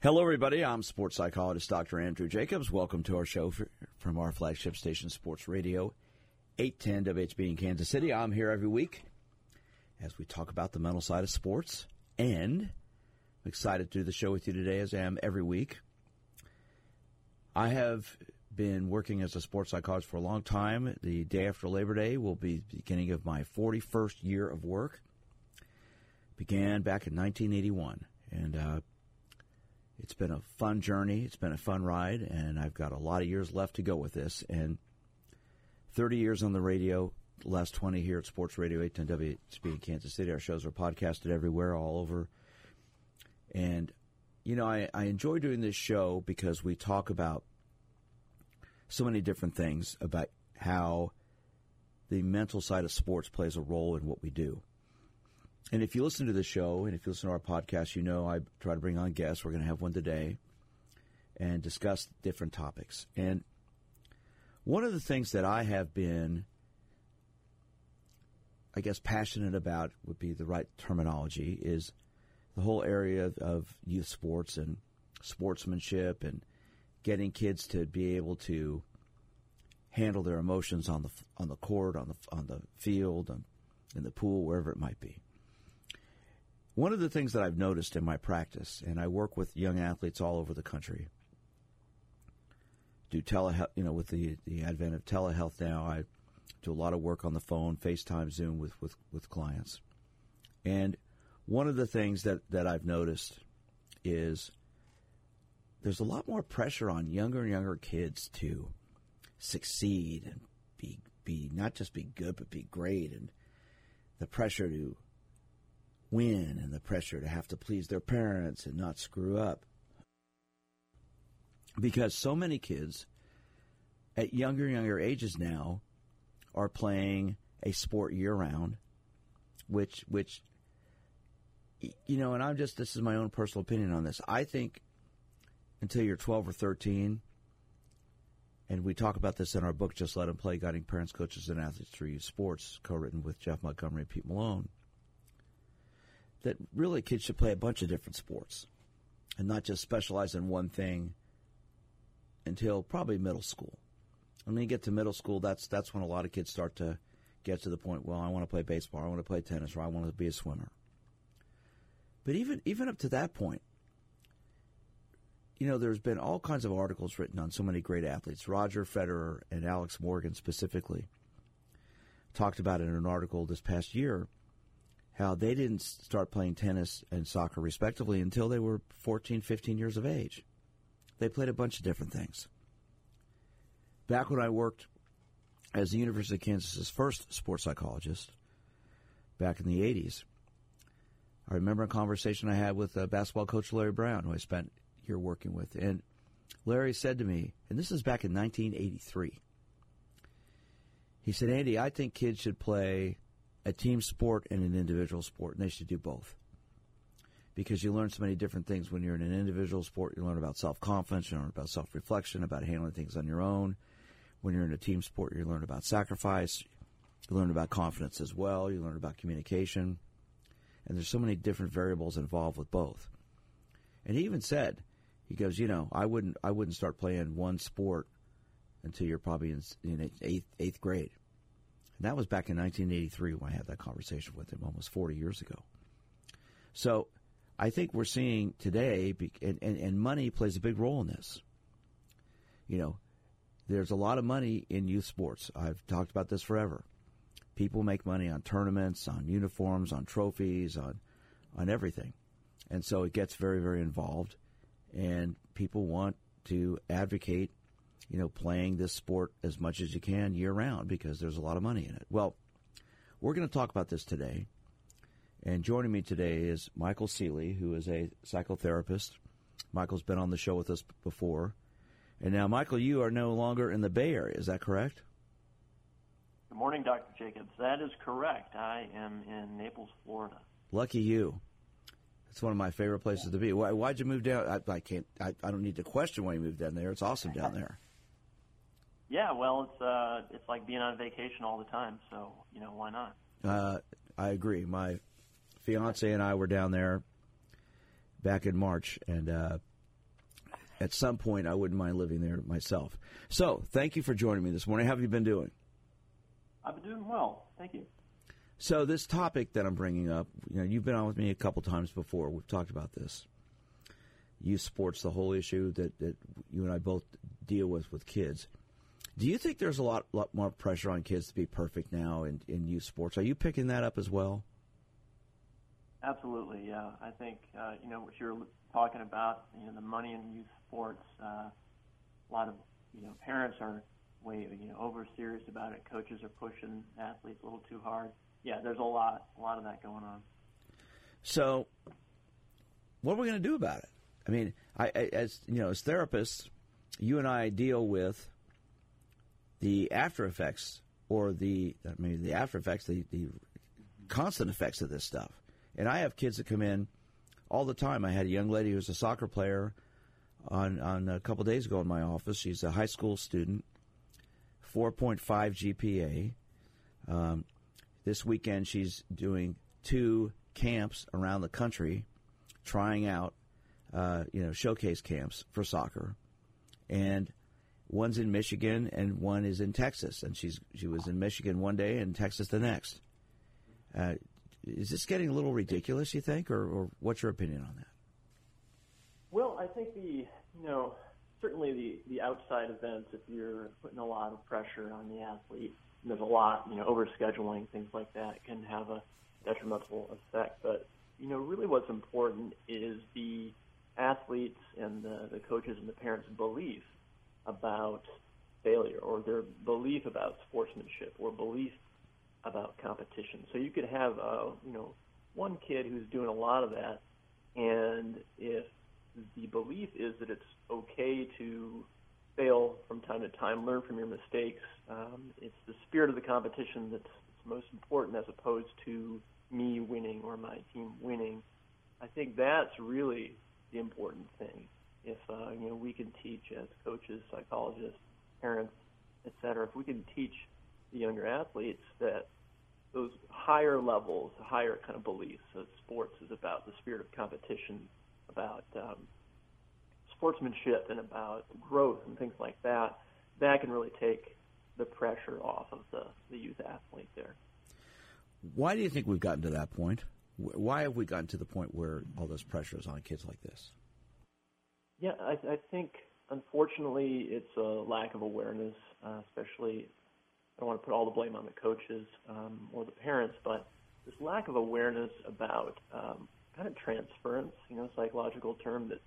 Hello, everybody. I'm sports psychologist Dr. Andrew Jacobs. Welcome to our show for, from our flagship station, Sports Radio 810 WHB in Kansas City. I'm here every week as we talk about the mental side of sports. And I'm excited to do the show with you today, as I am every week. I have been working as a sports psychologist for a long time. The day after Labor Day will be the beginning of my 41st year of work. Began back in 1981. And, uh, it's been a fun journey. It's been a fun ride, and I've got a lot of years left to go with this. And 30 years on the radio, last 20 here at Sports Radio 810 WHB in Kansas City. Our shows are podcasted everywhere, all over. And, you know, I, I enjoy doing this show because we talk about so many different things about how the mental side of sports plays a role in what we do. And if you listen to the show and if you listen to our podcast, you know I try to bring on guests. We're going to have one today and discuss different topics. And one of the things that I have been, I guess, passionate about would be the right terminology is the whole area of youth sports and sportsmanship and getting kids to be able to handle their emotions on the on the court, on the on the field, on, in the pool, wherever it might be. One of the things that I've noticed in my practice, and I work with young athletes all over the country, do telehealth, you know, with the, the advent of telehealth now, I do a lot of work on the phone, FaceTime, Zoom with, with, with clients. And one of the things that, that I've noticed is there's a lot more pressure on younger and younger kids to succeed and be, be not just be good, but be great. And the pressure to win and the pressure to have to please their parents and not screw up. Because so many kids at younger and younger ages now are playing a sport year round, which which you know, and I'm just this is my own personal opinion on this. I think until you're 12 or 13, and we talk about this in our book, Just Let Them Play Guiding Parents, Coaches, and Athletes Through Sports, co written with Jeff Montgomery and Pete Malone that really kids should play a bunch of different sports and not just specialize in one thing until probably middle school. And when you get to middle school, that's that's when a lot of kids start to get to the point. Well, I want to play baseball, I want to play tennis, or I want to be a swimmer. But even even up to that point, you know, there's been all kinds of articles written on so many great athletes. Roger Federer and Alex Morgan specifically talked about in an article this past year how they didn't start playing tennis and soccer respectively until they were 14, 15 years of age. They played a bunch of different things. Back when I worked as the University of Kansas's first sports psychologist, back in the 80s, I remember a conversation I had with uh, basketball coach Larry Brown, who I spent year working with. And Larry said to me, and this is back in 1983, he said, Andy, I think kids should play a team sport and an individual sport, and they should do both. Because you learn so many different things when you're in an individual sport. You learn about self confidence, you learn about self reflection, about handling things on your own. When you're in a team sport, you learn about sacrifice, you learn about confidence as well, you learn about communication. And there's so many different variables involved with both. And he even said, he goes, you know, I wouldn't, I wouldn't start playing one sport until you're probably in, in eighth, eighth grade. And that was back in 1983 when I had that conversation with him almost 40 years ago. So I think we're seeing today, and, and, and money plays a big role in this. You know, there's a lot of money in youth sports. I've talked about this forever. People make money on tournaments, on uniforms, on trophies, on on everything. And so it gets very, very involved. And people want to advocate you know, playing this sport as much as you can year round because there's a lot of money in it. Well, we're going to talk about this today. And joining me today is Michael Ceely, who is a psychotherapist. Michael's been on the show with us before. And now, Michael, you are no longer in the Bay Area. Is that correct? Good morning, Dr. Jacobs. That is correct. I am in Naples, Florida. Lucky you. It's one of my favorite places yeah. to be. Why, why'd you move down? I, I can't. I, I don't need to question why you moved down there. It's awesome down there. Yeah, well, it's uh, it's like being on vacation all the time. So you know, why not? Uh, I agree. My fiance and I were down there back in March, and uh, at some point I wouldn't mind living there myself. So thank you for joining me this morning. How have you been doing? I've been doing well. Thank you. So this topic that I'm bringing up, you know, you've been on with me a couple times before. We've talked about this. Youth sports, the whole issue that, that you and I both deal with with kids. Do you think there's a lot lot more pressure on kids to be perfect now in, in youth sports? Are you picking that up as well? Absolutely, yeah. I think uh, you know what you're talking about. You know, the money in youth sports. Uh, a lot of you know parents are way you know over serious about it. Coaches are pushing athletes a little too hard. Yeah, there's a lot, a lot of that going on. So, what are we going to do about it? I mean, I, I, as you know, as therapists, you and I deal with the after effects or the I mean the after effects, the, the constant effects of this stuff. And I have kids that come in all the time. I had a young lady who was a soccer player on on a couple days ago in my office. She's a high school student, 4.5 GPA. Um, this weekend, she's doing two camps around the country, trying out, uh, you know, showcase camps for soccer, and one's in Michigan and one is in Texas. And she's she was in Michigan one day and Texas the next. Uh, is this getting a little ridiculous? You think, or, or what's your opinion on that? Well, I think the you know certainly the the outside events, if you're putting a lot of pressure on the athlete, there's a lot you know overscheduling things like that can have a detrimental effect. But you know really what's important is the athletes and the, the coaches and the parents' belief about failure or their belief about sportsmanship or belief about competition. So you could have, uh, you know, one kid who's doing a lot of that, and if the belief is that it's okay to fail from time to time, learn from your mistakes, um, it's the spirit of the competition that's, that's most important as opposed to me winning or my team winning. I think that's really the important thing. If uh, you know we can teach as coaches, psychologists, parents, etc., if we can teach the younger athletes that those higher levels, higher kind of beliefs of sports is about the spirit of competition, about um, sportsmanship, and about growth and things like that. That can really take the pressure off of the, the youth athlete there. Why do you think we've gotten to that point? Why have we gotten to the point where all this pressure is on kids like this? Yeah, I, I think unfortunately it's a lack of awareness, uh, especially I don't want to put all the blame on the coaches um, or the parents, but this lack of awareness about um, kind of transference, you know, psychological term that,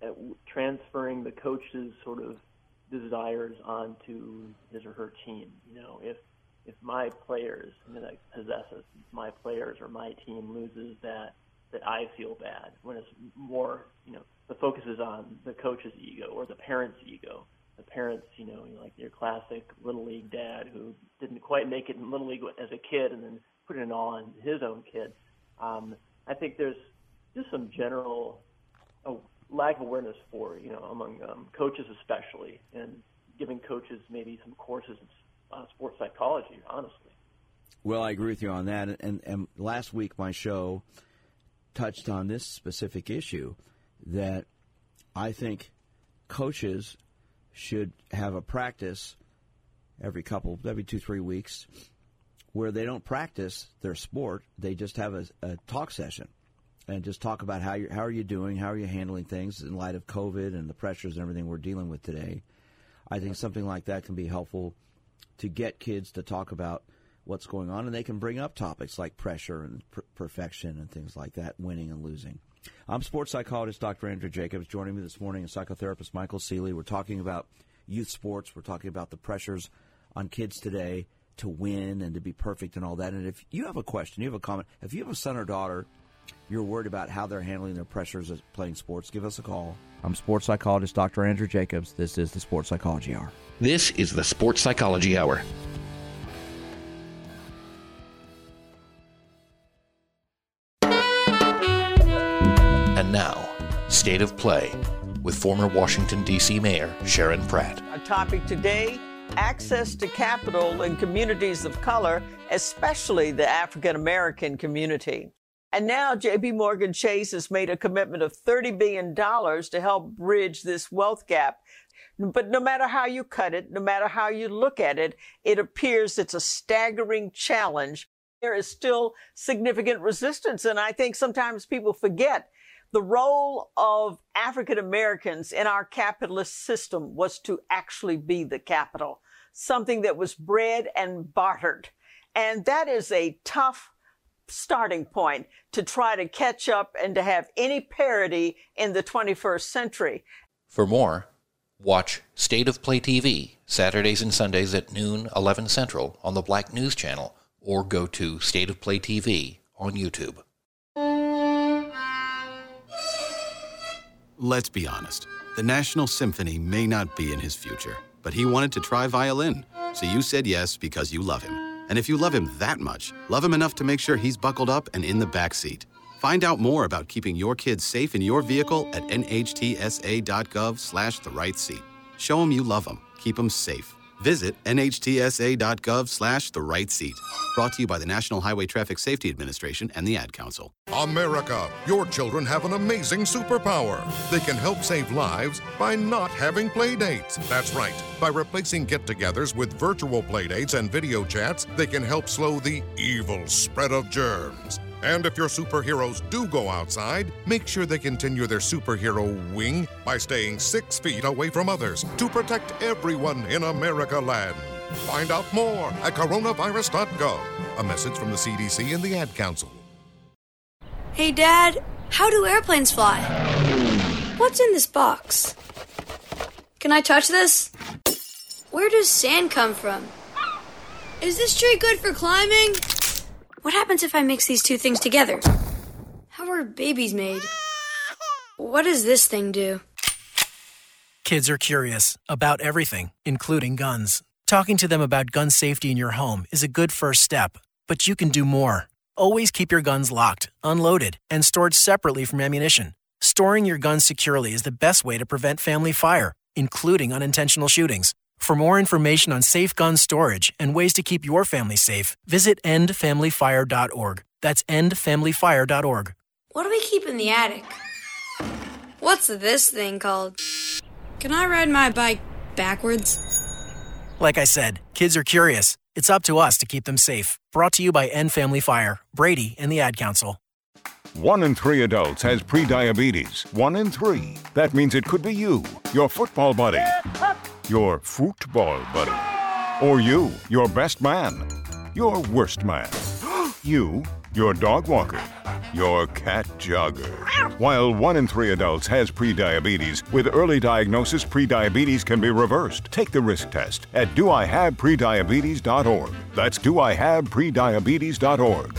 that transferring the coach's sort of desires onto his or her team. You know, if if my players, I mean, that possesses my players or my team loses that, that I feel bad. When it's more, you know, the focus is on the coach's ego or the parent's ego the parents, you know, like your classic little league dad who didn't quite make it in little league as a kid and then put it all on his own kid. Um, I think there's just some general lack of awareness for you know among um, coaches especially, and giving coaches maybe some courses in uh, sports psychology. Honestly. Well, I agree with you on that. And, and last week, my show touched on this specific issue that I think coaches should have a practice every couple, every two, three weeks where they don't practice their sport. They just have a, a talk session and just talk about how you how are you doing, how are you handling things in light of COVID and the pressures and everything we're dealing with today. I think something like that can be helpful to get kids to talk about what's going on, and they can bring up topics like pressure and per- perfection and things like that, winning and losing. I'm sports psychologist Dr. Andrew Jacobs. Joining me this morning is psychotherapist Michael Ceely. We're talking about youth sports. We're talking about the pressures on kids today to win and to be perfect and all that. And if you have a question, you have a comment, if you have a son or daughter, you're worried about how they're handling their pressures of playing sports, give us a call. I'm sports psychologist Dr. Andrew Jacobs. This is the Sports Psychology Hour. This is the Sports Psychology Hour. State of Play with former Washington, D.C. Mayor Sharon Pratt. Our topic today access to capital in communities of color, especially the African American community. And now JP Morgan Chase has made a commitment of $30 billion to help bridge this wealth gap. But no matter how you cut it, no matter how you look at it, it appears it's a staggering challenge. There is still significant resistance. And I think sometimes people forget the role of African Americans in our capitalist system was to actually be the capital, something that was bred and bartered. And that is a tough starting point to try to catch up and to have any parity in the 21st century. For more, watch State of Play TV Saturdays and Sundays at noon, 11 Central on the Black News Channel, or go to State of Play TV on YouTube. Let's be honest. The National Symphony may not be in his future, but he wanted to try violin. So you said yes because you love him. And if you love him that much, love him enough to make sure he's buckled up and in the back seat. Find out more about keeping your kids safe in your vehicle at nhtsa.gov slash the right seat. Show them you love them. Keep them safe. Visit nhtsa.gov slash the right seat. Brought to you by the National Highway Traffic Safety Administration and the Ad Council. America, your children have an amazing superpower. They can help save lives by not having play dates. That's right. By replacing get togethers with virtual play dates and video chats, they can help slow the evil spread of germs. And if your superheroes do go outside, make sure they continue their superhero wing by staying six feet away from others to protect everyone in America land. Find out more at coronavirus.gov. A message from the CDC and the Ad Council. Hey, Dad, how do airplanes fly? What's in this box? Can I touch this? Where does sand come from? Is this tree good for climbing? What happens if I mix these two things together? How are babies made? What does this thing do? Kids are curious about everything, including guns. Talking to them about gun safety in your home is a good first step, but you can do more. Always keep your guns locked, unloaded, and stored separately from ammunition. Storing your guns securely is the best way to prevent family fire, including unintentional shootings. For more information on safe gun storage and ways to keep your family safe, visit endfamilyfire.org. That's endfamilyfire.org. What do we keep in the attic? What's this thing called? Can I ride my bike backwards? Like I said, kids are curious. It's up to us to keep them safe. Brought to you by End Family Fire, Brady, and the Ad Council. One in three adults has prediabetes. One in three. That means it could be you, your football buddy, your football buddy, or you, your best man, your worst man, you, your dog walker, your cat jogger. While one in three adults has prediabetes, with early diagnosis, prediabetes can be reversed. Take the risk test at doihaveprediabetes.org. That's doihaveprediabetes.org.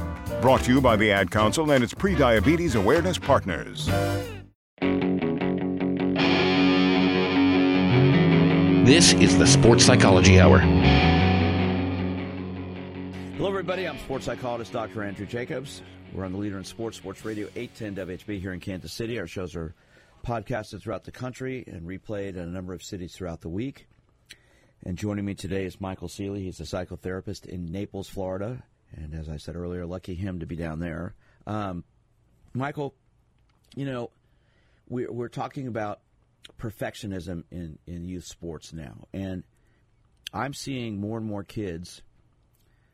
Brought to you by the Ad Council and its pre diabetes awareness partners. This is the Sports Psychology Hour. Hello, everybody. I'm sports psychologist Dr. Andrew Jacobs. We're on the Leader in Sports, Sports Radio 810 WHB here in Kansas City. Our shows are podcasted throughout the country and replayed in a number of cities throughout the week. And joining me today is Michael Ceely. He's a psychotherapist in Naples, Florida. And as I said earlier, lucky him to be down there. Um, Michael, you know, we're, we're talking about perfectionism in, in youth sports now. And I'm seeing more and more kids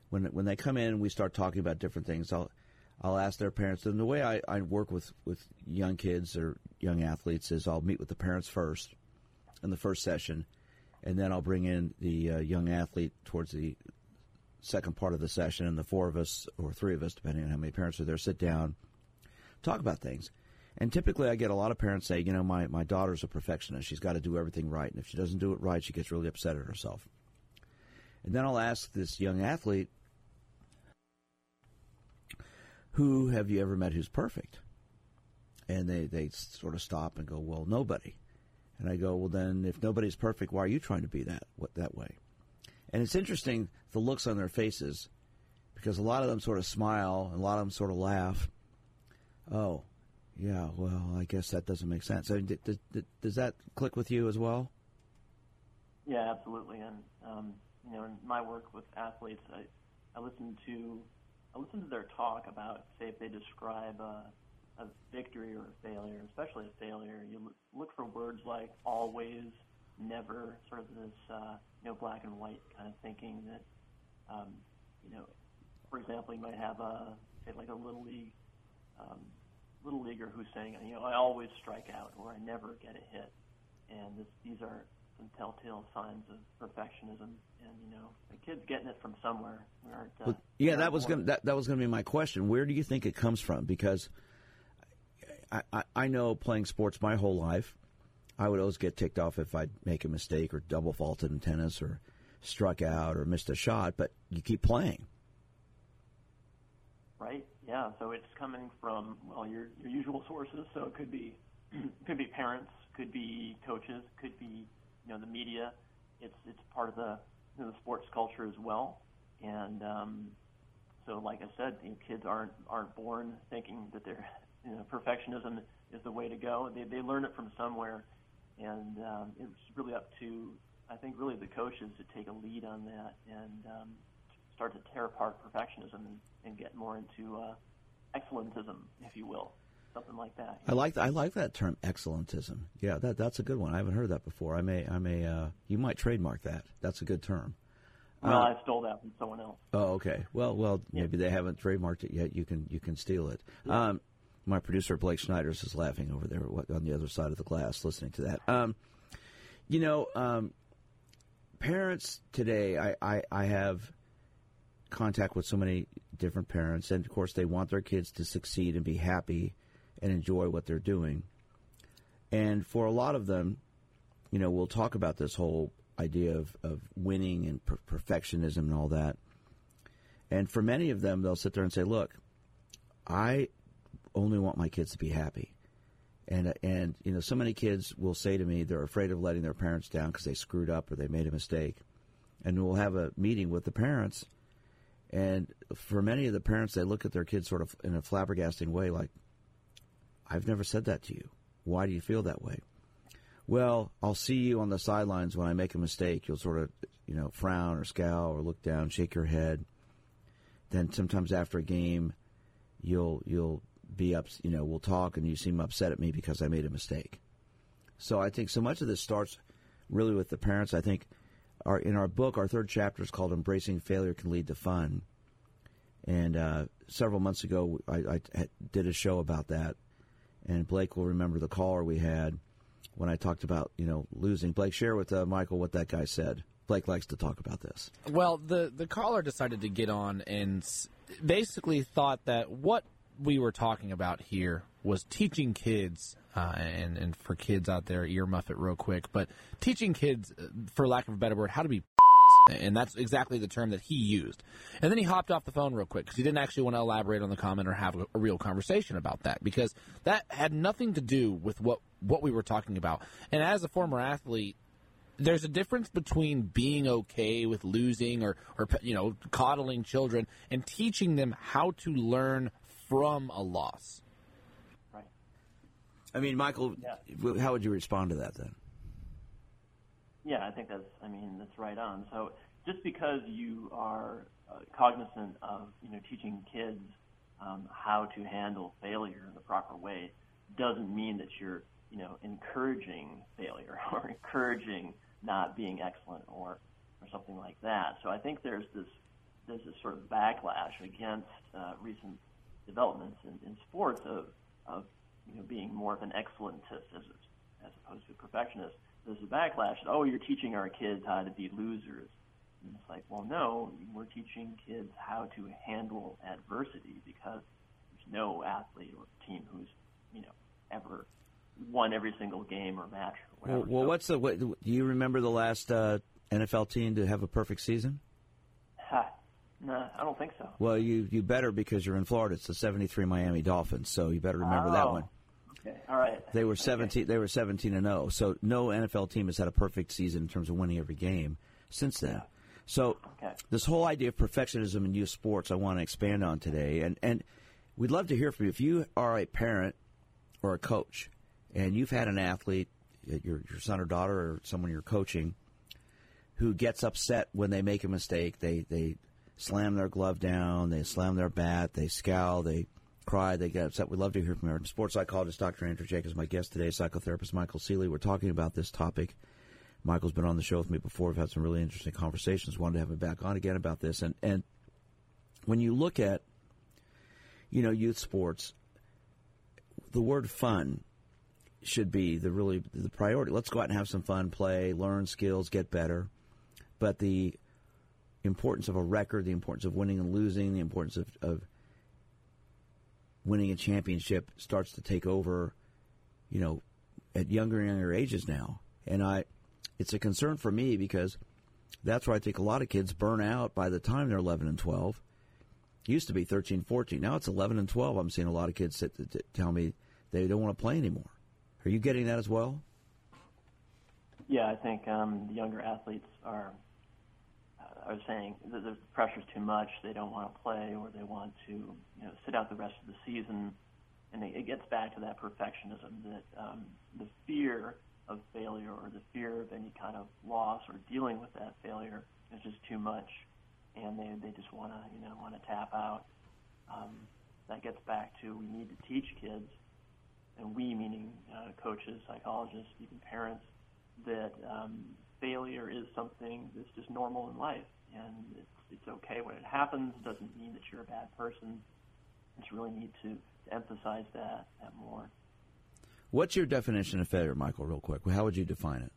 when when they come in we start talking about different things, I'll I'll ask their parents. And the way I, I work with, with young kids or young athletes is I'll meet with the parents first in the first session, and then I'll bring in the uh, young athlete towards the second part of the session, and the four of us or three of us, depending on how many parents are there, sit down, talk about things. And typically, I get a lot of parents say, you know, my, my daughter's a perfectionist. She's got to do everything right. And if she doesn't do it right, she gets really upset at herself. And then I'll ask this young athlete, who have you ever met who's perfect? And they, they sort of stop and go, well, nobody. And I go, well, then if nobody's perfect, why are you trying to be that what, that way? And it's interesting the looks on their faces because a lot of them sort of smile and a lot of them sort of laugh. Oh, yeah, well, I guess that doesn't make sense. I mean, d- d- d- does that click with you as well? Yeah, absolutely. And um, you know, in my work with athletes, I, I listen to I listen to their talk about, say, if they describe a, a victory or a failure, especially a failure. You look for words like always, never, sort of this uh, know black and white kind of thinking that um, you know, for example, you might have a say like a little league um, little leaguer who's saying, you know, I always strike out or I never get a hit, and this, these are some telltale signs of perfectionism. And you know, the kid's getting it from somewhere. We aren't, uh, Well, yeah, that was going that that was going to be my question. Where do you think it comes from? Because I, I I know playing sports my whole life, I would always get ticked off if I'd make a mistake or double faulted in tennis or struck out or missed a shot. But you keep playing. Right. Yeah. So it's coming from well your your usual sources. So it could be could be parents, could be coaches, could be you know the media. It's it's part of the you know, the sports culture as well. And um, so, like I said, you know, kids aren't aren't born thinking that they're you know perfectionism is the way to go. They they learn it from somewhere, and um, it's really up to I think really the coaches to take a lead on that and um, start to tear apart perfectionism and, and get more into uh, excellentism, if you will, something like that. I like I like that term excellentism. Yeah, that that's a good one. I haven't heard that before. I may I may uh, you might trademark that. That's a good term. Well, Uh, I stole that from someone else. Oh, okay. Well, well, maybe they haven't trademarked it yet. You can you can steal it. Um, my producer Blake Schneiders is laughing over there on the other side of the glass, listening to that. Um, you know, um, parents today, I, I, I have contact with so many different parents, and of course, they want their kids to succeed and be happy and enjoy what they're doing. And for a lot of them, you know, we'll talk about this whole idea of, of winning and per- perfectionism and all that. And for many of them, they'll sit there and say, "Look, I only want my kids to be happy." And and you know, so many kids will say to me they're afraid of letting their parents down because they screwed up or they made a mistake. And we'll have a meeting with the parents, and for many of the parents, they look at their kids sort of in a flabbergasting way, like, "I've never said that to you. Why do you feel that way?" Well, I'll see you on the sidelines when I make a mistake. You'll sort of, you know, frown or scowl or look down, shake your head. Then sometimes after a game, you'll you'll be up, you know, we'll talk and you seem upset at me because I made a mistake. So I think so much of this starts really with the parents. I think our in our book, our third chapter is called "Embracing Failure Can Lead to Fun," and uh, several months ago I, I did a show about that. And Blake will remember the caller we had when I talked about you know losing. Blake, share with uh, Michael what that guy said. Blake likes to talk about this. Well, the the caller decided to get on and basically thought that what we were talking about here was teaching kids, uh, and and for kids out there, earmuff it real quick, but teaching kids, uh, for lack of a better word, how to be. And that's exactly the term that he used. And then he hopped off the phone real quick because he didn't actually want to elaborate on the comment or have a, a real conversation about that because that had nothing to do with what, what we were talking about. And as a former athlete, there's a difference between being okay with losing or, or you know coddling children and teaching them how to learn from a loss. Right. I mean, Michael, Yeah. how would you respond to that then? Yeah, I think that's. I mean, that's right on. So just because you are uh, cognizant of you know teaching kids um, how to handle failure in the proper way doesn't mean that you're you know encouraging failure or encouraging not being excellent or or something like that. So I think there's this there's this sort of backlash against uh, recent developments in, in sports of of you know being more of an excellentist as as opposed to a perfectionist. There's a backlash. Oh, you're teaching our kids how to be losers. And it's like, well, no, we're teaching kids how to handle adversity because there's no athlete or team who's you know ever won every single game or match or Well, whatever. well what's the? What, do you remember the last uh, NFL team to have a perfect season? Ha. No, I don't think so. Well, you you better because you're in Florida. It's the '73 Miami Dolphins, so you better remember that Oh. one. Okay. All right. They were 17. They were 17 and 0. So no NFL team has had a perfect season in terms of winning every game since then. So Okay. this whole idea of perfectionism in youth sports, I want to expand on today, and and we'd love to hear from you. If you are a parent or a coach, and you've had an athlete, your your son or daughter, or someone you're coaching, who gets upset when they make a mistake, they they slam their glove down, they slam their bat, they scowl, they cry, they get upset. We'd love to hear from our sports psychologist, Dr. Andrew Jacobs, my guest today, psychotherapist Michael Ceely. We're talking about this topic. Michael's been on the show with me before. We've had some really interesting conversations. Wanted to have him back on again about this. And and when you look at, you know, youth sports, the word fun should be the really the priority. Let's go out and have some fun, play, learn skills, get better. But the importance of a record, the importance of winning and losing, the importance of, of winning a championship starts to take over, you know, at younger and younger ages now. And I, it's a concern for me because that's where I think a lot of kids burn out by the time they're 11 and 12. It used to be 13, 14. Now it's 11 and 12. I'm seeing a lot of kids sit, t- tell me they don't want to play anymore. Are you getting that as well? Yeah, I think um, the younger athletes are are saying that the pressure's too much. They don't want to play, or they want to you know sit out the rest of the season. And it, it gets back to that perfectionism that um, the fear of failure or the fear of any kind of loss or dealing with that failure is just too much, and they they just want to you know want to tap out. Um, that gets back to we need to teach kids, and we meaning uh, coaches, psychologists, even parents, that um, failure is something that's just normal in life, and it's it's okay when it happens. It doesn't mean that you're a bad person. You just really need to, to emphasize that that more. What's your definition of failure, Michael, real quick? How would you define it?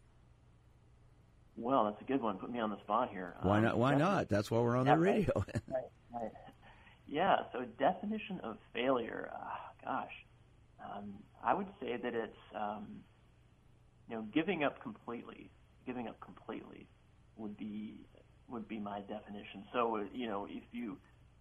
Well, that's a good one. Put me on the spot here. Why Um, not? Why not? That's why we're on Yeah, the right. radio. right, right. Yeah. So definition of failure. Uh, gosh, um, I would say that it's um, you know giving up completely. Giving up completely would be would be my definition. So you know if you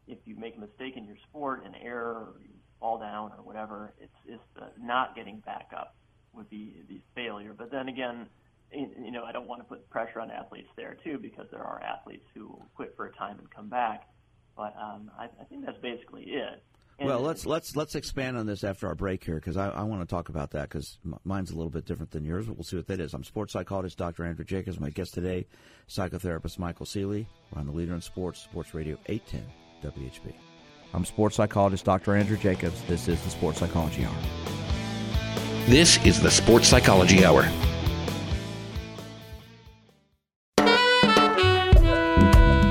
if you make a mistake in your sport, an error, or you fall down or whatever, it's it's the not getting back up would be the failure. But then again, you know, I don't want to put pressure on athletes there too, because there are athletes who quit for a time and come back. But um, I, I think that's basically it. And- Well, let's let's let's expand on this after our break here because I, I want to talk about that because mine's a little bit different than yours. But we'll see what that is. I'm sports psychologist Dr. Andrew Jacobs. My guest today, psychotherapist Michael Ceely. We're on the Leader in Sports, Sports Radio 810 WHB. I'm sports psychologist Dr. Andrew Jacobs. This is the Sports Psychology Hour. This is the Sports Psychology Hour.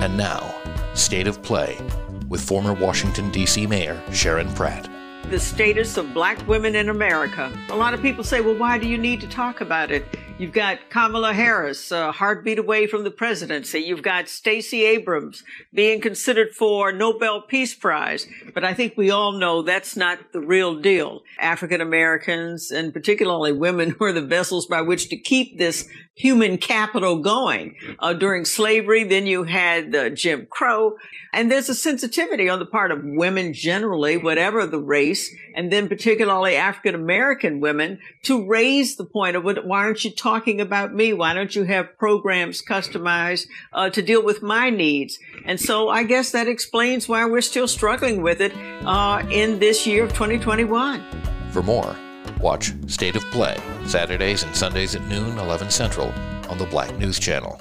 And now, State of Play with former Washington, D.C. Mayor Sharon Pratt. the status of black women in America. A lot of people say, well, why do you need to talk about it? You've got Kamala Harris, a heartbeat away from the presidency. You've got Stacey Abrams being considered for Nobel Peace Prize. But I think we all know that's not the real deal. African Americans, and particularly women, were the vessels by which to keep this human capital going. Uh, during slavery, then you had uh, Jim Crow. And there's a sensitivity on the part of women generally, whatever the race, and then particularly African American women, to raise the point of why aren't you talking about me? Why don't you have programs customized uh, to deal with my needs? And so I guess that explains why we're still struggling with it uh, in this year of 2021. For more, watch State of Play Saturdays and Sundays at noon, 11 Central on the Black News Channel.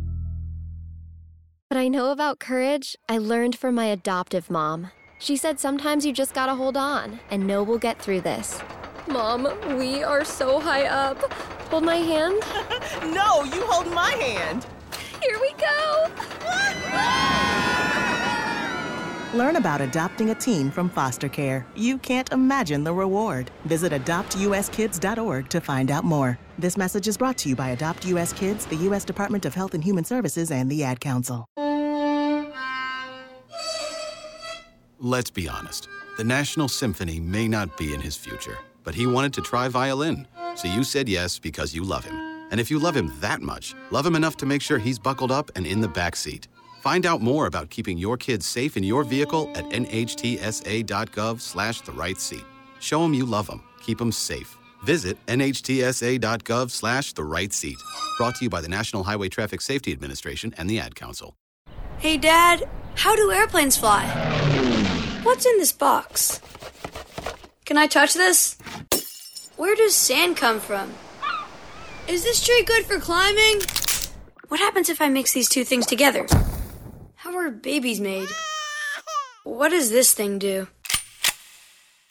What I know about courage, I learned from my adoptive mom. She said sometimes you just gotta hold on and know we'll get through this. Mom, we are so high up. Hold my hand. no, you hold my hand. Here we go. Learn about adopting a teen from foster care. You can't imagine the reward. Visit adoptuskids.org to find out more. This message is brought to you by Adopt US Kids, the U.S. Department of Health and Human Services, and the Ad Council. Let's be honest. The National Symphony may not be in his future, but he wanted to try violin. So you said yes because you love him. And if you love him that much, love him enough to make sure he's buckled up and in the back seat. Find out more about keeping your kids safe in your vehicle at nhtsa.gov slash the right seat. Show them you love them. Keep them safe. Visit nhtsa.gov slash the right seat. Brought to you by the National Highway Traffic Safety Administration and the Ad Council. Hey, Dad, how do airplanes fly? What's in this box? Can I touch this? Where does sand come from? Is this tree good for climbing? What happens if I mix these two things together? How are babies made? What does this thing do?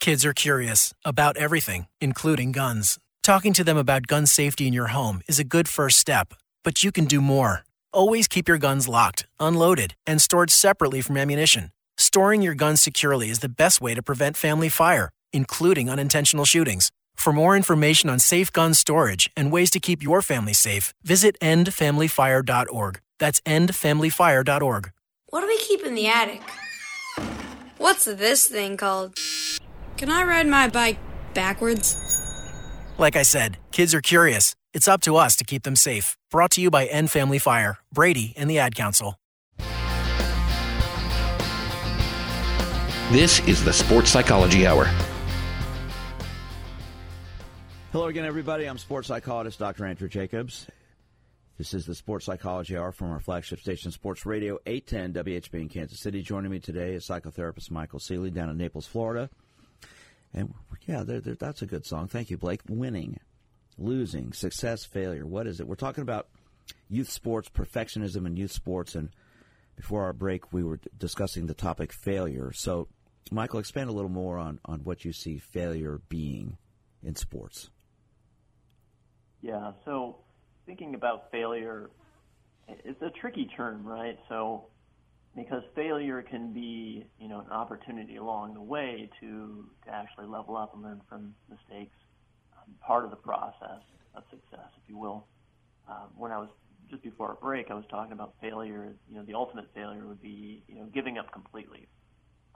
Kids are curious about everything, including guns. Talking to them about gun safety in your home is a good first step, but you can do more. Always keep your guns locked, unloaded, and stored separately from ammunition. Storing your guns securely is the best way to prevent family fire, including unintentional shootings. For more information on safe gun storage and ways to keep your family safe, visit endfamilyfire.org. That's endfamilyfire.org. What do we keep in the attic? What's this thing called? Can I ride my bike backwards? Like I said, kids are curious. It's up to us to keep them safe. Brought to you by End Family Fire, Brady, and the Ad Council. This is the Sports Psychology Hour. Hello again, everybody. I'm sports psychologist Dr. Andrew Jacobs. This is the Sports Psychology Hour from our flagship station, Sports Radio 810 WHB in Kansas City. Joining me today is psychotherapist Michael Ceely down in Naples, Florida. And yeah, they're, they're, that's a good song. Thank you, Blake. Winning, losing, success, failure. What is it? We're talking about youth sports, perfectionism in youth sports. And before our break, we were discussing the topic failure. So, Michael, expand a little more on, on what you see failure being in sports. Yeah, so thinking about failure, it's a tricky term, right? So, because failure can be, you know, an opportunity along the way to, to actually level up and learn from mistakes, um, part of the process of success, if you will. Um, when I was just before our break, I was talking about failure. You know, the ultimate failure would be, you know, giving up completely.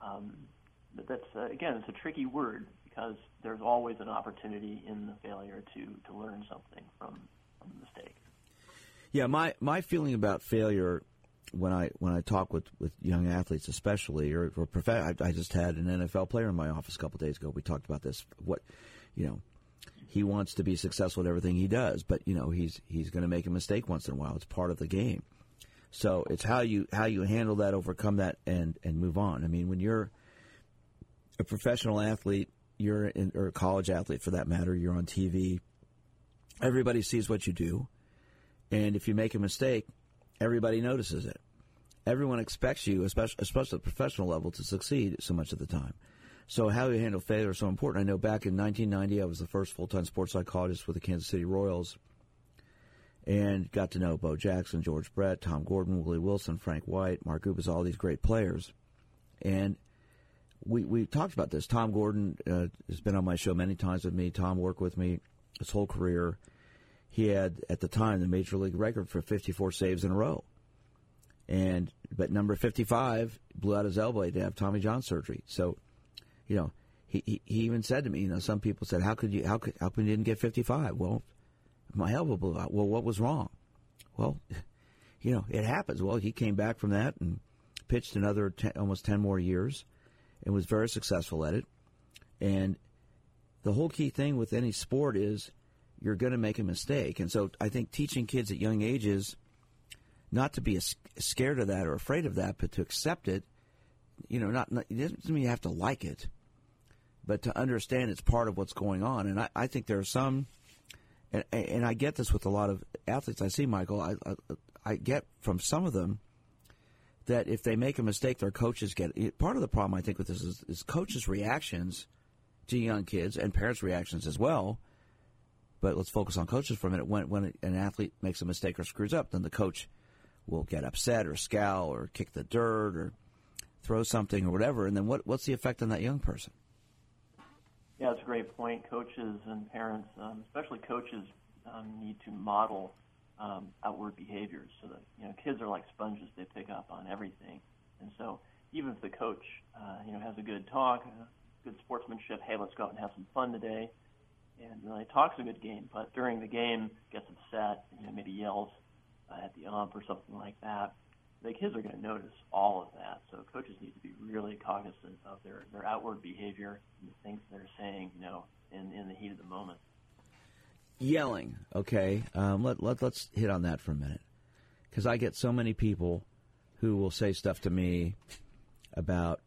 Um, but that's uh, again, it's a tricky word because there's always an opportunity in the failure to to learn something from from the mistake. Yeah, my my feeling about failure when I when I talk with, with young athletes, especially or, or prof- I, I just had an NFL player in my office a couple days ago. We talked about this. What you know, he wants to be successful at everything he does, but you know he's he's going to make a mistake once in a while. It's part of the game. So it's how you how you handle that, overcome that, and and move on. I mean, when you're a professional athlete, you're in, or a college athlete for that matter, you're on TV. Everybody sees what you do, and if you make a mistake, everybody notices it. Everyone expects you, especially especially at the professional level, to succeed so much of the time. So how you handle failure is so important. I know back in 1990, I was the first full-time sports psychologist with the Kansas City Royals, and got to know Bo Jackson, George Brett, Tom Gordon, Willie Wilson, Frank White, Mark Gubicza, all these great players, and we we talked about this. Tom Gordon uh, has been on my show many times with me. Tom worked with me his whole career. He had at the time the major league record for 54 saves in a row, and but number 55 blew out his elbow to have Tommy John surgery. So, you know, he, he, he even said to me, you know, some people said, how could you how could how come you didn't get 55? Well, my elbow blew out. Well, what was wrong? Well, you know, it happens. Well, he came back from that and pitched another 10, almost 10 more years and was very successful at it. And the whole key thing with any sport is you're going to make a mistake. And so I think teaching kids at young ages not to be scared of that or afraid of that, but to accept it, you know, not, not it doesn't mean you have to like it, but to understand it's part of what's going on. And I, I think there are some, and, and I get this with a lot of athletes I see, Michael. I, I, I get from some of them that if they make a mistake, their coaches get it. part of the problem. I think with this is, is coaches' reactions to young kids and parents' reactions as well. But let's focus on coaches for a minute. When when an athlete makes a mistake or screws up, then the coach will get upset or scowl or kick the dirt or throw something or whatever. And then what what's the effect on that young person? Yeah, it's a great point. Coaches and parents, um, especially coaches, um, need to model um, outward behaviors so that you know kids are like sponges; they pick up on everything. And so, even if the coach, uh, you know, has a good talk, uh, good sportsmanship, hey, let's go out and have some fun today, and really talks a good game, but during the game gets upset, you know, maybe yells uh, at the ump or something like that. The kids are going to notice all of that. So coaches need to be really cognizant of their, their outward behavior and the things they're saying, you know, in, in the heat of the moment. Yelling, okay. Um, let, let, let's hit on that for a minute. Because I get so many people who will say stuff to me about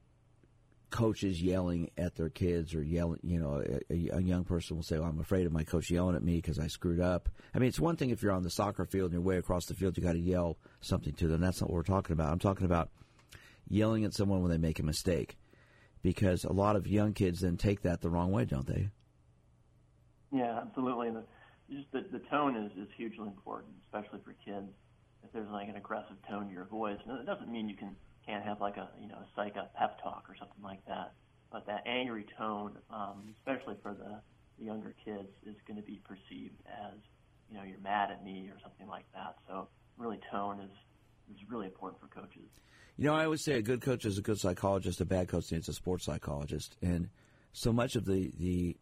coaches yelling at their kids or yelling, you know, a, a young person will say, well, I'm afraid of my coach yelling at me because I screwed up. I mean, it's one thing if you're on the soccer field and you're way across the field, you got to yell something to them. That's not what we're talking about. I'm talking about yelling at someone when they make a mistake because a lot of young kids then take that the wrong way, don't they? Yeah, absolutely. The, just the, the tone is, is hugely important, especially for kids. If there's like an aggressive tone to your voice, and it doesn't mean you can can't have like a you know a psych a pep talk or something like that. But that angry tone, um, especially for the, the younger kids, is going to be perceived as you know you're mad at me or something like that. So really, tone is is really important for coaches. You know, I always say a good coach is a good psychologist. A bad coach needs a sports psychologist, and so much of the the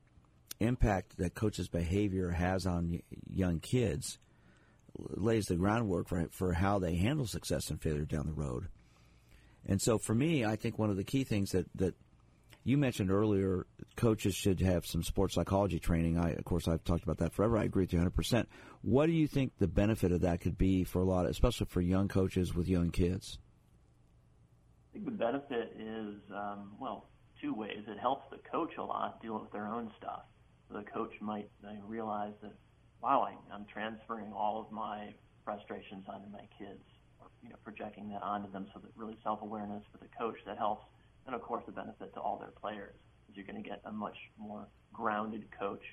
impact that coaches' behavior has on young kids lays the groundwork for for how they handle success and failure down the road. And so for me, I think one of the key things that, that you mentioned earlier, coaches should have some sports psychology training. I, of course, I've talked about that forever. I agree with you 100%. What do you think the benefit of that could be for a lot, of, especially for young coaches with young kids? I think the benefit is, um, well, two ways. It helps the coach a lot deal with their own stuff. The coach might realize that, wow, I'm transferring all of my frustrations onto my kids you know, projecting that onto them so that really self-awareness for the coach that helps. And of course, the benefit to all their players is you're going to get a much more grounded coach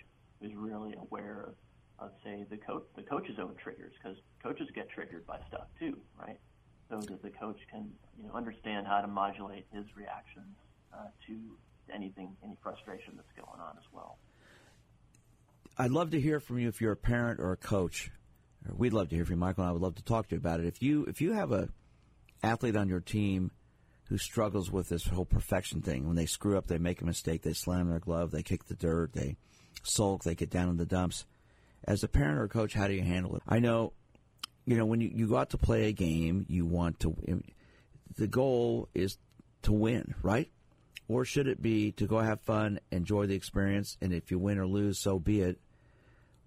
who's really aware of, of say, the coach, the coach's own triggers, because coaches get triggered by stuff too, right? So that the coach can, you know, understand how to modulate his reactions uh, to anything, any frustration that's going on as well. I'd love to hear from you if you're a parent or a coach We'd love to hear from you, Michael, and I would love to talk to you about it. If you if you have a athlete on your team who struggles with this whole perfection thing, when they screw up, they make a mistake, they slam their glove, they kick the dirt, they sulk, they get down in the dumps. As a parent or a coach, how do you handle it? I know, you know, when you, you go out to play a game, you want to. The goal is to win, right? Or should it be to go have fun, enjoy the experience, and if you win or lose, so be it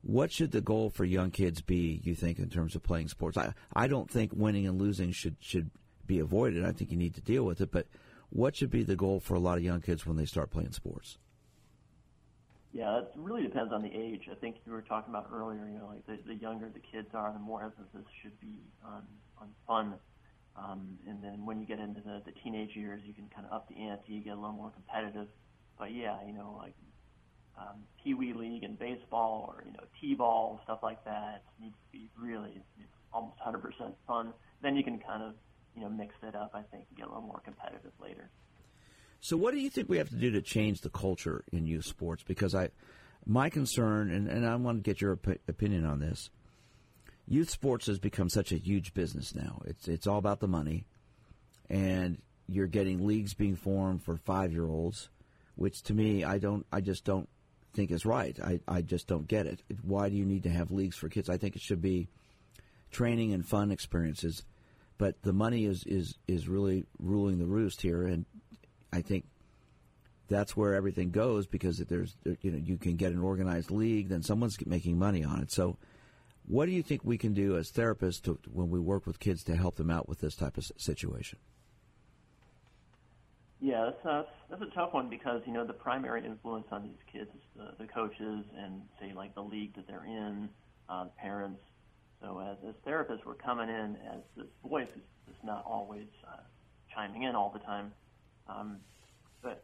what should the goal for young kids be, you think, in terms of playing sports? I, I don't think winning and losing should, should be avoided. I think you need to deal with it. But what should be the goal for a lot of young kids when they start playing sports? Yeah, it really depends on the age. I think you were talking about earlier, you know, like the, the younger the kids are, the more emphasis should be on, on fun. Um, and then when you get into the, the teenage years, you can kind of up the ante, you get a little more competitive. But yeah, you know, like um, Pee Wee League and baseball or you know T-ball stuff like that it needs to be really almost 100% fun. Then you can kind of you know mix it up. I think and get a little more competitive later. So, what do you think we have to do to change the culture in youth sports? Because I, my concern, and, and I want to get your op- opinion on this. Youth sports has become such a huge business now. It's it's all about the money, and you're getting leagues being formed for five year olds, which to me I don't I just don't think is right. I, I just don't get it. Why do you need to have leagues for kids? I think it should be training and fun experiences. But the money is, is, is really ruling the roost here, and I think that's where everything goes because there's you know you can get an organized league, then someone's making money on it. So, what do you think we can do as therapists to, when we work with kids to help them out with this type of situation? Yeah, that's, that's that's a tough one because you know the primary influence on these kids is the, the coaches and say like the league that they're in, uh, parents. So as as therapists, we're coming in as this voice is, not always uh, chiming in all the time, um, but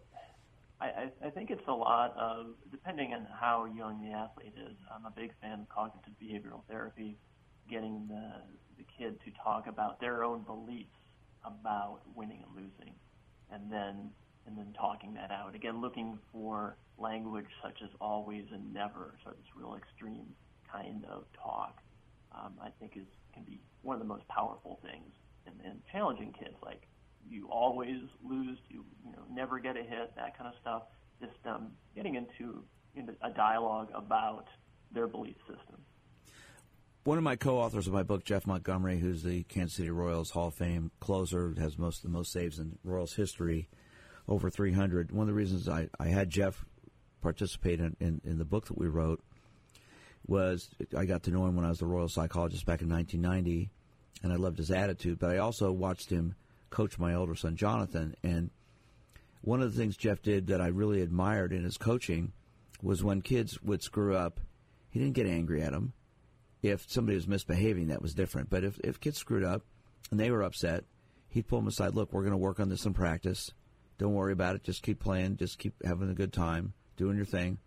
I, I, I think it's a lot of depending on how young the athlete is. I'm a big fan of cognitive behavioral therapy, getting the the kid to talk about their own beliefs about winning and losing and then and then talking that out. Again, looking for language such as always and never, so this real extreme kind of talk, um, I think is can be one of the most powerful things and, in challenging kids. Like you always lose, you you know never get a hit, that kind of stuff. Just um, getting into, into a dialogue about their belief system. One of my co-authors of my book, Jeff Montgomery, who's the Kansas City Royals Hall of Fame closer, has most the most saves in Royals history, over 300. One of the reasons I, I had Jeff participate in, in, in the book that we wrote was I got to know him when I was the Royal psychologist back in 1990, and I loved his attitude. But I also watched him coach my older son Jonathan, and one of the things Jeff did that I really admired in his coaching was when kids would screw up, he didn't get angry at them if somebody was misbehaving, that was different. But if, if kids screwed up and they were upset, he'd pull them aside. Look, we're going to work on this in practice. Don't worry about it. Just keep playing. Just keep having a good time, doing your thing.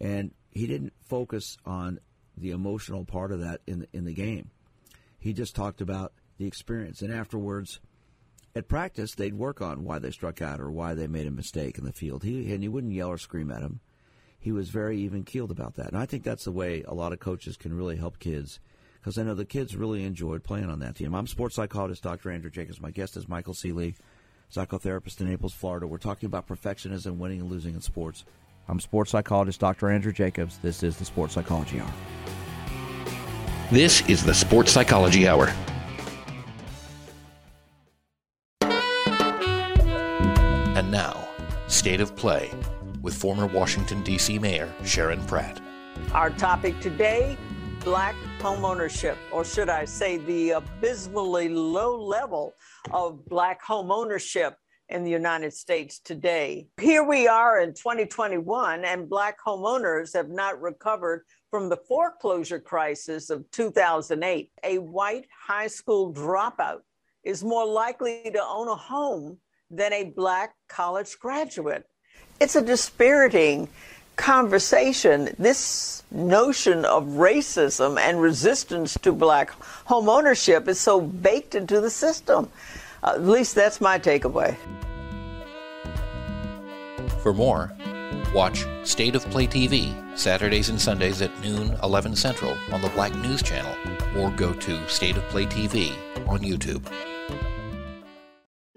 And he didn't focus on the emotional part of that in the, in the game. He just talked about the experience. And afterwards, at practice, they'd work on why they struck out or why they made a mistake in the field. He and he wouldn't yell or scream at them he was very even keeled about that. And I think that's the way a lot of coaches can really help kids because I know the kids really enjoyed playing on that team. I'm sports psychologist Dr. Andrew Jacobs. My guest is Michael Ceely, psychotherapist in Naples, Florida. We're talking about perfectionism, winning and losing in sports. I'm sports psychologist Dr. Andrew Jacobs. This is the Sports Psychology Hour. This is the Sports Psychology Hour. And now, State of Play with former Washington, D.C. Mayor Sharon Pratt. Our topic today black homeownership, or should I say, the abysmally low level of black homeownership in the United States today. Here we are in 2021, and black homeowners have not recovered from the foreclosure crisis of 2008. A white high school dropout is more likely to own a home than a black college graduate it's a dispiriting conversation. This notion of racism and resistance to black home ownership is so baked into the system. Uh, at least that's my takeaway. For more, watch State of Play TV Saturdays and Sundays at noon, 11 Central on the Black News Channel, or go to State of Play TV on YouTube.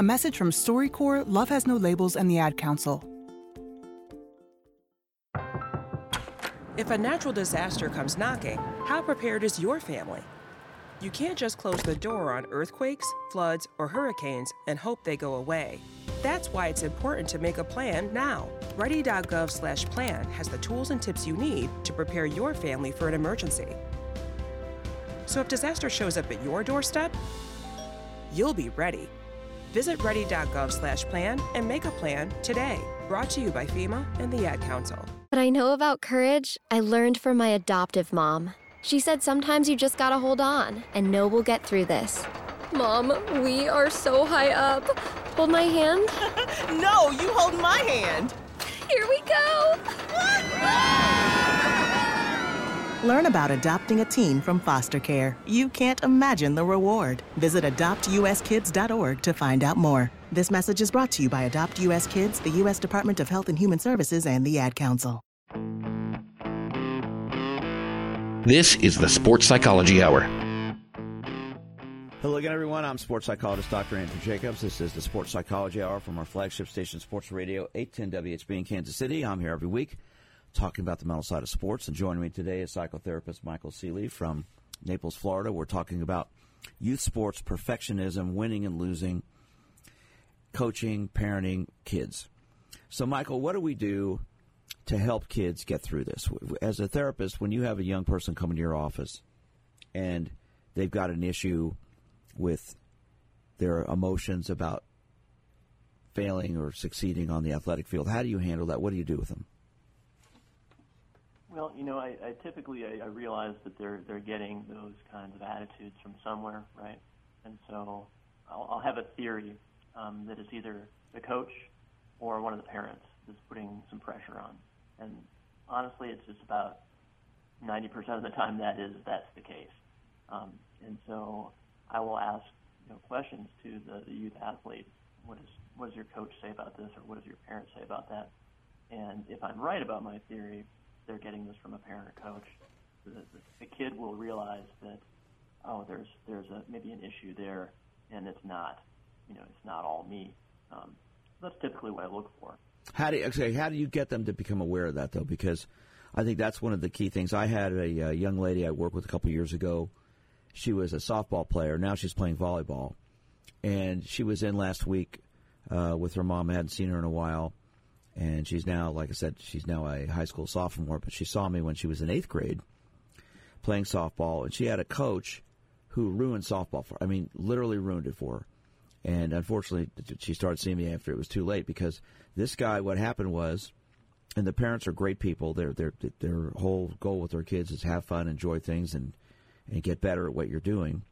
A message from StoryCorps, Love Has No Labels, and the Ad Council. If a natural disaster comes knocking, how prepared is your family? You can't just close the door on earthquakes, floods, or hurricanes and hope they go away. That's why it's important to make a plan now. Ready.gov/plan has the tools and tips you need to prepare your family for an emergency. So if disaster shows up at your doorstep, you'll be ready. Visit ready.gov/plan and make a plan today. Brought to you by FEMA and the Ad Council. What I know about courage, I learned from my adoptive mom. She said sometimes you just gotta hold on and know we'll get through this. Mom, we are so high up. Hold my hand. no, you hold my hand. Here we go. Learn about adopting a teen from foster care. You can't imagine the reward. Visit adoptuskids.org to find out more. This message is brought to you by Adopt US Kids, the U.S. Department of Health and Human Services, and the Ad Council. This is the Sports Psychology Hour. Hello again, everyone. I'm sports psychologist Dr. Andrew Jacobs. This is the Sports Psychology Hour from our flagship station, Sports Radio 810 WHB in Kansas City. I'm here every week talking about the mental side of sports. And joining me today is psychotherapist Michael Ceely from Naples, Florida. We're talking about youth sports, perfectionism, winning and losing, coaching, parenting, kids. So, Michael, what do we do to help kids get through this? As a therapist, when you have a young person come into your office and they've got an issue with their emotions about failing or succeeding on the athletic field, how do you handle that? What do you do with them? Well, you know, I, I typically I, I realize that they're they're getting those kinds of attitudes from somewhere, right? And so I'll, I'll have a theory um, that is either the coach or one of the parents that's putting some pressure on. And honestly, it's just about 90% of the time that is that's the case. Um, and so I will ask you know, questions to the, the youth athlete. What is what does your coach say about this, or what does your parent say about that? And if I'm right about my theory, they're getting this from a parent or coach. The, the, the kid will realize that oh, there's there's a maybe an issue there, and it's not, you know, it's not all me. Um, that's typically what I look for. How do you, okay, how do you get them to become aware of that though? Because I think that's one of the key things. I had a, a young lady I worked with a couple years ago. She was a softball player. Now she's playing volleyball, and she was in last week uh, with her mom. I hadn't seen her in a while, and she's now, like I said, she's now a high school sophomore. But she saw me when she was in eighth grade playing softball, and she had a coach who ruined softball for. I mean, literally ruined it for her. And unfortunately, she started seeing me after it was too late because this guy. What happened was, and the parents are great people. Their their their whole goal with their kids is have fun, enjoy things, and and get better at what you're doing,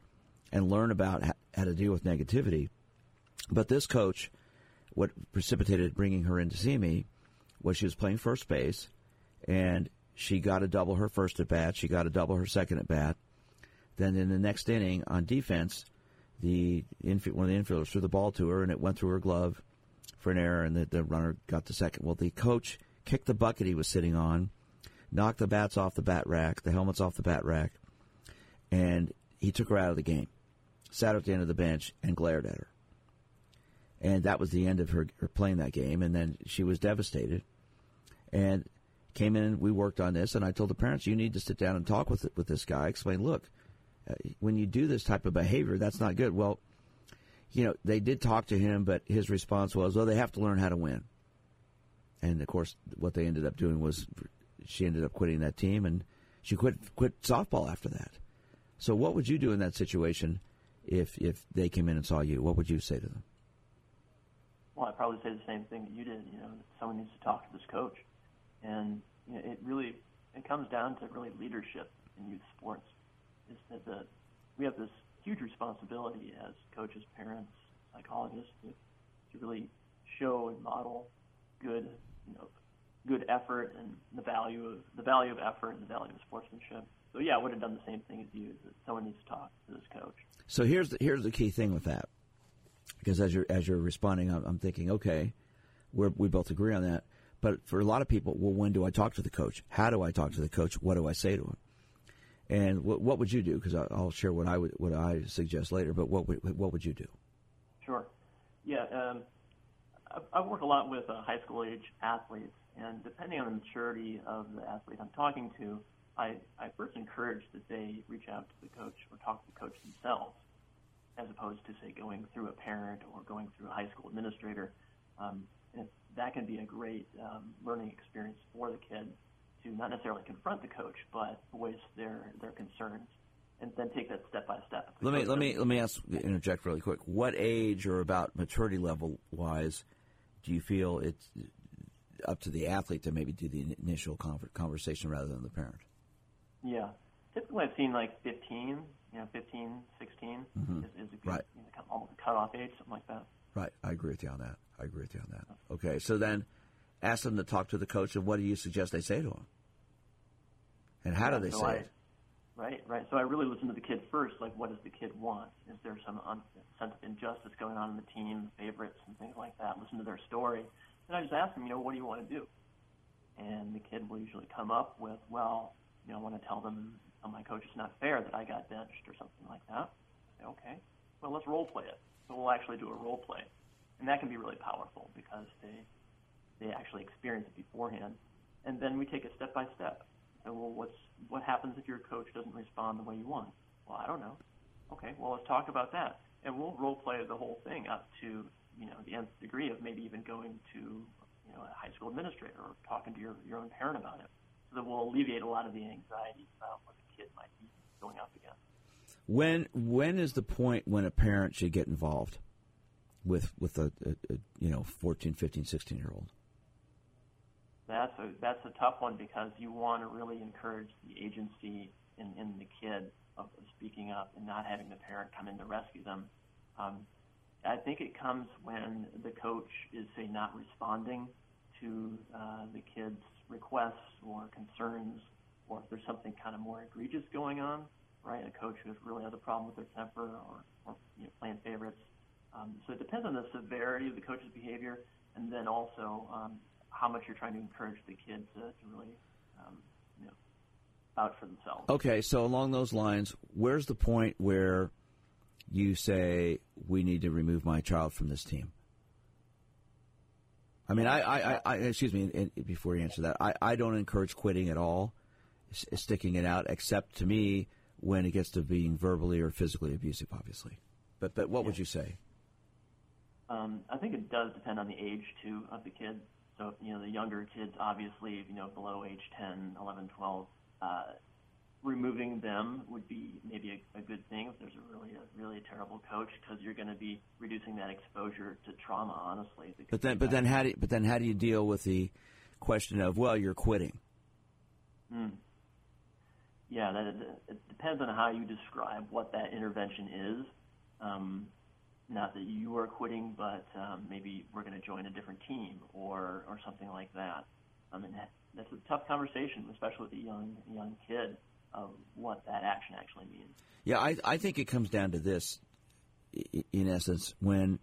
and learn about how to deal with negativity. But this coach, what precipitated bringing her in to see me, was she was playing first base, and she got a double her first at bat. She got a double her second at bat. Then in the next inning on defense, the infield, one of the infielders threw the ball to her, and it went through her glove for an error, and the, the runner got the second. Well, the coach kicked the bucket he was sitting on, knocked the bats off the bat rack, the helmets off the bat rack, and he took her out of the game. Sat at the end of the bench and glared at her. And that was the end of her, her playing that game. And then she was devastated. And came in, we worked on this, and I told the parents, you need to sit down and talk with with this guy. Explain, look, uh, when you do this type of behavior, that's not good. Well, you know, they did talk to him, but his response was, "Oh, they have to learn how to win." And of course, what they ended up doing was, she ended up quitting that team, and she quit quit softball after that. So, what would you do in that situation if if they came in and saw you? What would you say to them? Well, I'd probably say the same thing that you did. You know, someone needs to talk to this coach, and you know, it really it comes down to really leadership in youth sports. Is that the we have this huge responsibility as coaches, parents, psychologists to, to really show and model good, you know, good effort and the value of the value of effort and the value of sportsmanship. So yeah, I would have done the same thing as you. That someone needs to talk to this coach. So here's the, here's the key thing with that, because as you're as you're responding, I'm, I'm thinking, okay, we both agree on that. But for a lot of people, well, when do I talk to the coach? How do I talk to the coach? What do I say to him? And what, what would you do? Because I'll share what I would what I suggest later. But what would, what would you do? Sure. Yeah, um, I, I work a lot with uh, high school age athletes, and depending on the maturity of the athlete I'm talking to, I, I first encourage that they reach out to the coach or talk to the coach themselves, as opposed to say going through a parent or going through a high school administrator. Um, that can be a great um, learning experience for the kid to not necessarily confront the coach, but voice their their concerns, and then take that step by step. Let me let me let me ask interject really quick. What age or about maturity level wise do you feel it's up to the athlete to maybe do the initial conversation rather than the parent? Yeah, typically I've seen like 15, you know, 15, 16 Mhm. is, is a good, Right. you know, almost a cutoff age, something like that. Right, I agree with you on that. I agree with you on that. Okay, so then ask them to talk to the coach, and what do you suggest they say to him? And how Yeah, do they so say I- it? Right, right. So I really listen to the kid first. Like, what does the kid want? Is there some un- sense of injustice going on in the team, favorites, and things like that? Listen to their story, and I just ask them, you know, what do you want to do? And the kid will usually come up with, well, you know, I want to tell them, my coach, it's not fair that I got benched or something like that. Say, okay, well, let's role play it. So we'll actually do a role play, and that can be really powerful because they they actually experience it beforehand, and then we take it step by step. And well, what's what happens if your coach doesn't respond the way you want? Well, I don't know. Okay, well, let's talk about that, and we'll role play the whole thing up to you know the nth degree of maybe even going to you know a high school administrator or talking to your your own parent about it, so that we'll alleviate a lot of the anxiety about what the kid might be going up against. When when is the point when a parent should get involved with with a, a, a you know 14, 15, 16 year old? That's a that's a tough one because you want to really encourage the agency in, in the kid of, of speaking up and not having the parent come in to rescue them. Um, I think it comes when the coach is say not responding to uh, the kid's requests or concerns, or if there's something kind of more egregious going on, right? A coach who really has a problem with their temper or, or you know, playing favorites. Um, so it depends on the severity of the coach's behavior, and then also um, how much you're trying to encourage the kid to, to really, um, you know, vouch for themselves. Okay, so along those lines, where's the point where you say we need to remove my child from this team? I mean, I, I, I, excuse me, before you answer that, I, I don't encourage quitting at all, sticking it out, except to me when it gets to being verbally or physically abusive, obviously. But, but what would you say? Um, I think it does depend on the age too of the kid. So you know, the younger kids, obviously, you know, below age 10, 11, 12, uh, removing them would be maybe a, a good thing if there's a really a really terrible coach because you're going to be reducing that exposure to trauma. Honestly, But then, but then how do you, but then how do you deal with the question of well, you're quitting? Mm. Yeah, that it, depends on how you describe what that intervention is. Um, not that you are quitting, but um, maybe we're going to join a different team or or something like that. I mean, that, that's a tough conversation, especially with a young young kid, of what that action actually means. Yeah, I, I think it comes down to this, in essence, when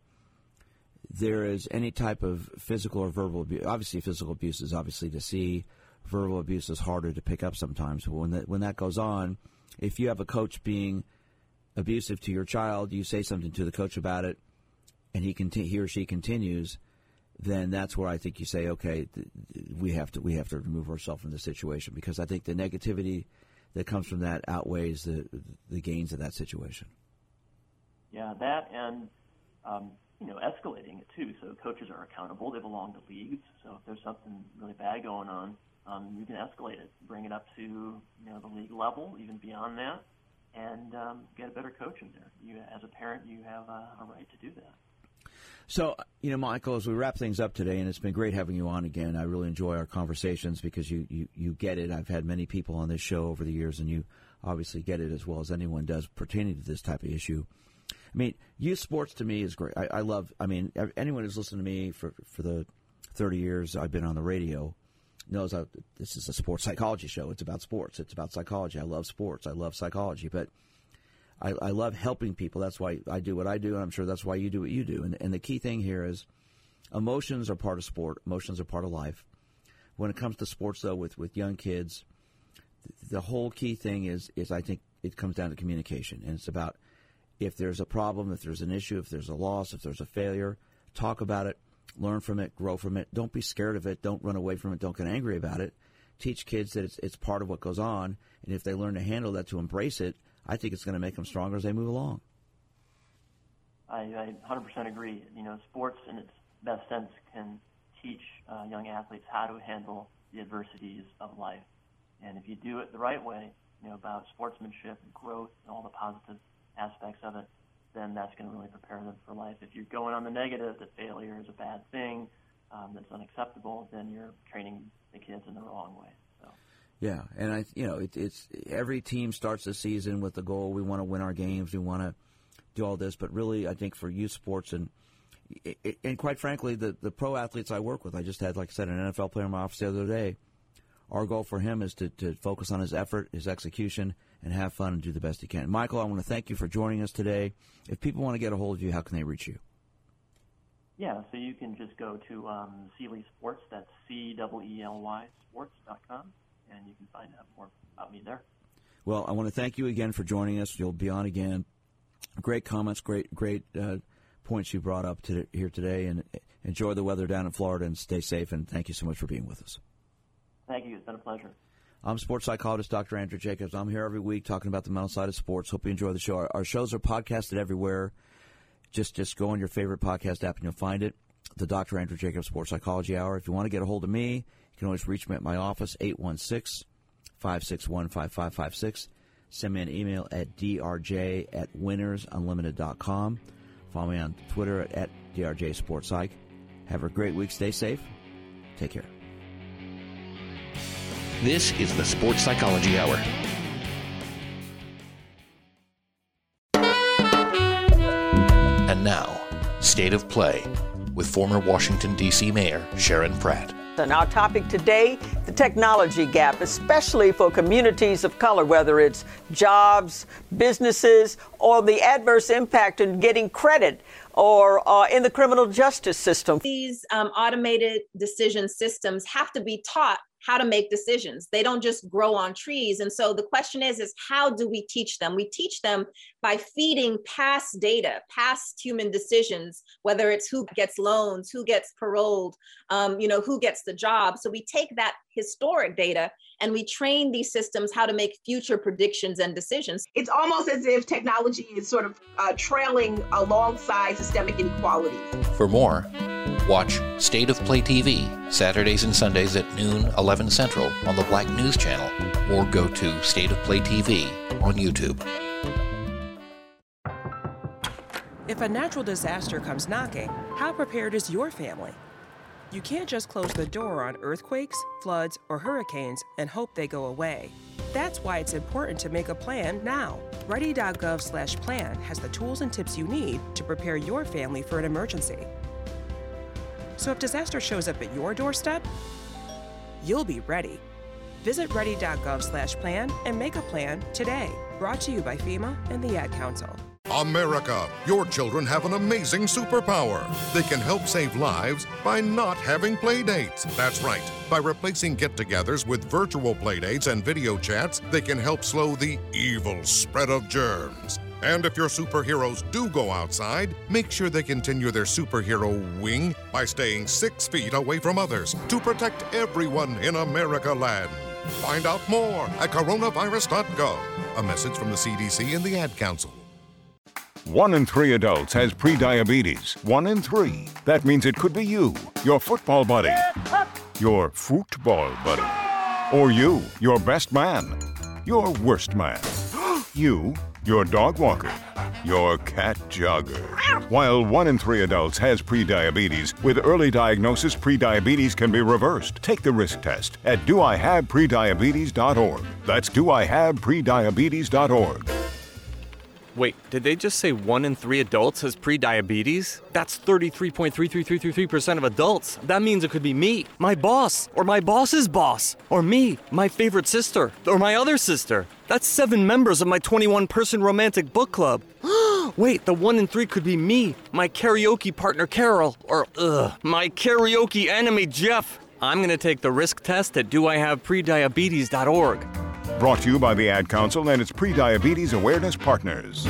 there is any type of physical or verbal abuse. Obviously, physical abuse is obviously to see. Verbal abuse is harder to pick up sometimes. When that when that goes on, if you have a coach being abusive to your child, you say something to the coach about it, and he conti- he or she continues, then that's where I think you say, okay, th- we have to we have to remove ourselves from the situation because I think the negativity that comes from that outweighs the the gains of that situation. Yeah, that and um, you know escalating it too. So coaches are accountable; they belong to leagues. So if there's something really bad going on, um, you can escalate it, bring it up to you know the league level, even beyond that, and um, get a better coach in there. You, as a parent, you have a, a right to do that. So, you know, Michael, as we wrap things up today, and it's been great having you on again. I really enjoy our conversations because you, you, you get it. I've had many people on this show over the years, and you obviously get it as well as anyone does pertaining to this type of issue. I mean, youth sports to me is great. I, I love. I mean, anyone who's listened to me for for the thirty years I've been on the radio knows I, this is a sports psychology show. It's about sports. It's about psychology. I love sports. I love psychology, but I, I love helping people. That's why I do what I do, and I'm sure that's why you do what you do. And, and the key thing here is emotions are part of sport. Emotions are part of life. When it comes to sports, though, with, with young kids, th- the whole key thing is is I think it comes down to communication, and it's about if there's a problem, if there's an issue, if there's a loss, if there's a failure, talk about it, learn from it, grow from it. Don't be scared of it. Don't run away from it. Don't get angry about it. Teach kids that it's, it's part of what goes on, and if they learn to handle that, to embrace it, I think it's going to make them stronger as they move along. I, I 100% agree. You know, sports in its best sense can teach uh, young athletes how to handle the adversities of life. And if you do it the right way, you know, about sportsmanship and growth and all the positive aspects of it, then that's going to really prepare them for life. If you're going on the negative, that failure is a bad thing, um, that's unacceptable, then you're training the kids in the wrong way. Yeah, and I, you know, it, it's every team starts the season with the goal: we want to win our games, we want to do all this. But really, I think for youth sports and and quite frankly, the the pro athletes I work with, I just had, like I said, an NFL player in my office the other day. our goal for him is to, to focus on his effort, his execution, and have fun and do the best you can. Michael, I want to thank you for joining us today. If people want to get a hold of you, how can they reach you? Yeah, so you can just go to um, Ceely Sports, that's C-E-E-L-Y sports.com, and you can find out more about me there. Well, I want to thank you again for joining us. You'll be on again. Great comments, great great uh, points you brought up to, here today, and enjoy the weather down in Florida and stay safe. And thank you so much for being with us. Thank you. It's been a pleasure. I'm sports psychologist Dr. Andrew Jacobs. I'm here every week talking about the mental side of sports. Hope you enjoy the show. Our, our shows are podcasted everywhere. Just just go on your favorite podcast app and you'll find it. The Dr. Andrew Jacobs Sports Psychology Hour. If you want to get a hold of me, you can always reach me at my office, 816 561 5556. Send me an email at drj at winnersunlimited.com. Follow me on Twitter at, at drj sports psych. Have a great week. Stay safe. Take care. This is the Sports Psychology Hour. And now, State of Play with former Washington, D.C. Mayor Sharon Pratt. And our topic today the technology gap, especially for communities of color, whether it's jobs, businesses, or the adverse impact in getting credit or uh, in the criminal justice system. These um, automated decision systems have to be taught how to make decisions. They don't just grow on trees. And so the question is, is how do we teach them? We teach them by feeding past data, past human decisions, whether it's who gets loans, who gets paroled, um, you know, who gets the job. So we take that historic data and we train these systems how to make future predictions and decisions. It's almost as if technology is sort of uh, trailing alongside systemic inequalities. For more, watch State of Play TV Saturdays and Sundays at noon, 11 Central on the Black News Channel, or go to State of Play TV on YouTube. If a natural disaster comes knocking, how prepared is your family? You can't just close the door on earthquakes, floods, or hurricanes and hope they go away. That's why it's important to make a plan now. Ready.gov/plan has the tools and tips you need to prepare your family for an emergency. So if disaster shows up at your doorstep, you'll be ready. Visit ready.gov/plan and make a plan today. Brought to you by FEMA and the Ad Council. America, your children have an amazing superpower. They can help save lives by not having play dates. That's right. By replacing get togethers with virtual play dates and video chats, they can help slow the evil spread of germs. And if your superheroes do go outside, make sure they continue their superhero wing by staying six feet away from others to protect everyone in America land. Find out more at coronavirus.gov. A message from the CDC and the Ad Council. One in three adults has prediabetes. One in three. That means it could be you, your football buddy, your football buddy, or you, your best man, your worst man, you, your dog walker, your cat jogger. While one in three adults has prediabetes, with early diagnosis, prediabetes can be reversed. Take the risk test at doihaveprediabetes.org. That's doihaveprediabetes.org. Wait, did they just say one in three adults has prediabetes? That's 33.33333% of adults. That means it could be me, my boss, or my boss's boss, or me, my favorite sister, or my other sister. That's seven members of my 21 person romantic book club. Wait, the one in three could be me, my karaoke partner Carol, or ugh, my karaoke enemy Jeff. I'm gonna take the risk test at doihaveprediabetes.org. Brought to you by the Ad Council and its prediabetes awareness partners.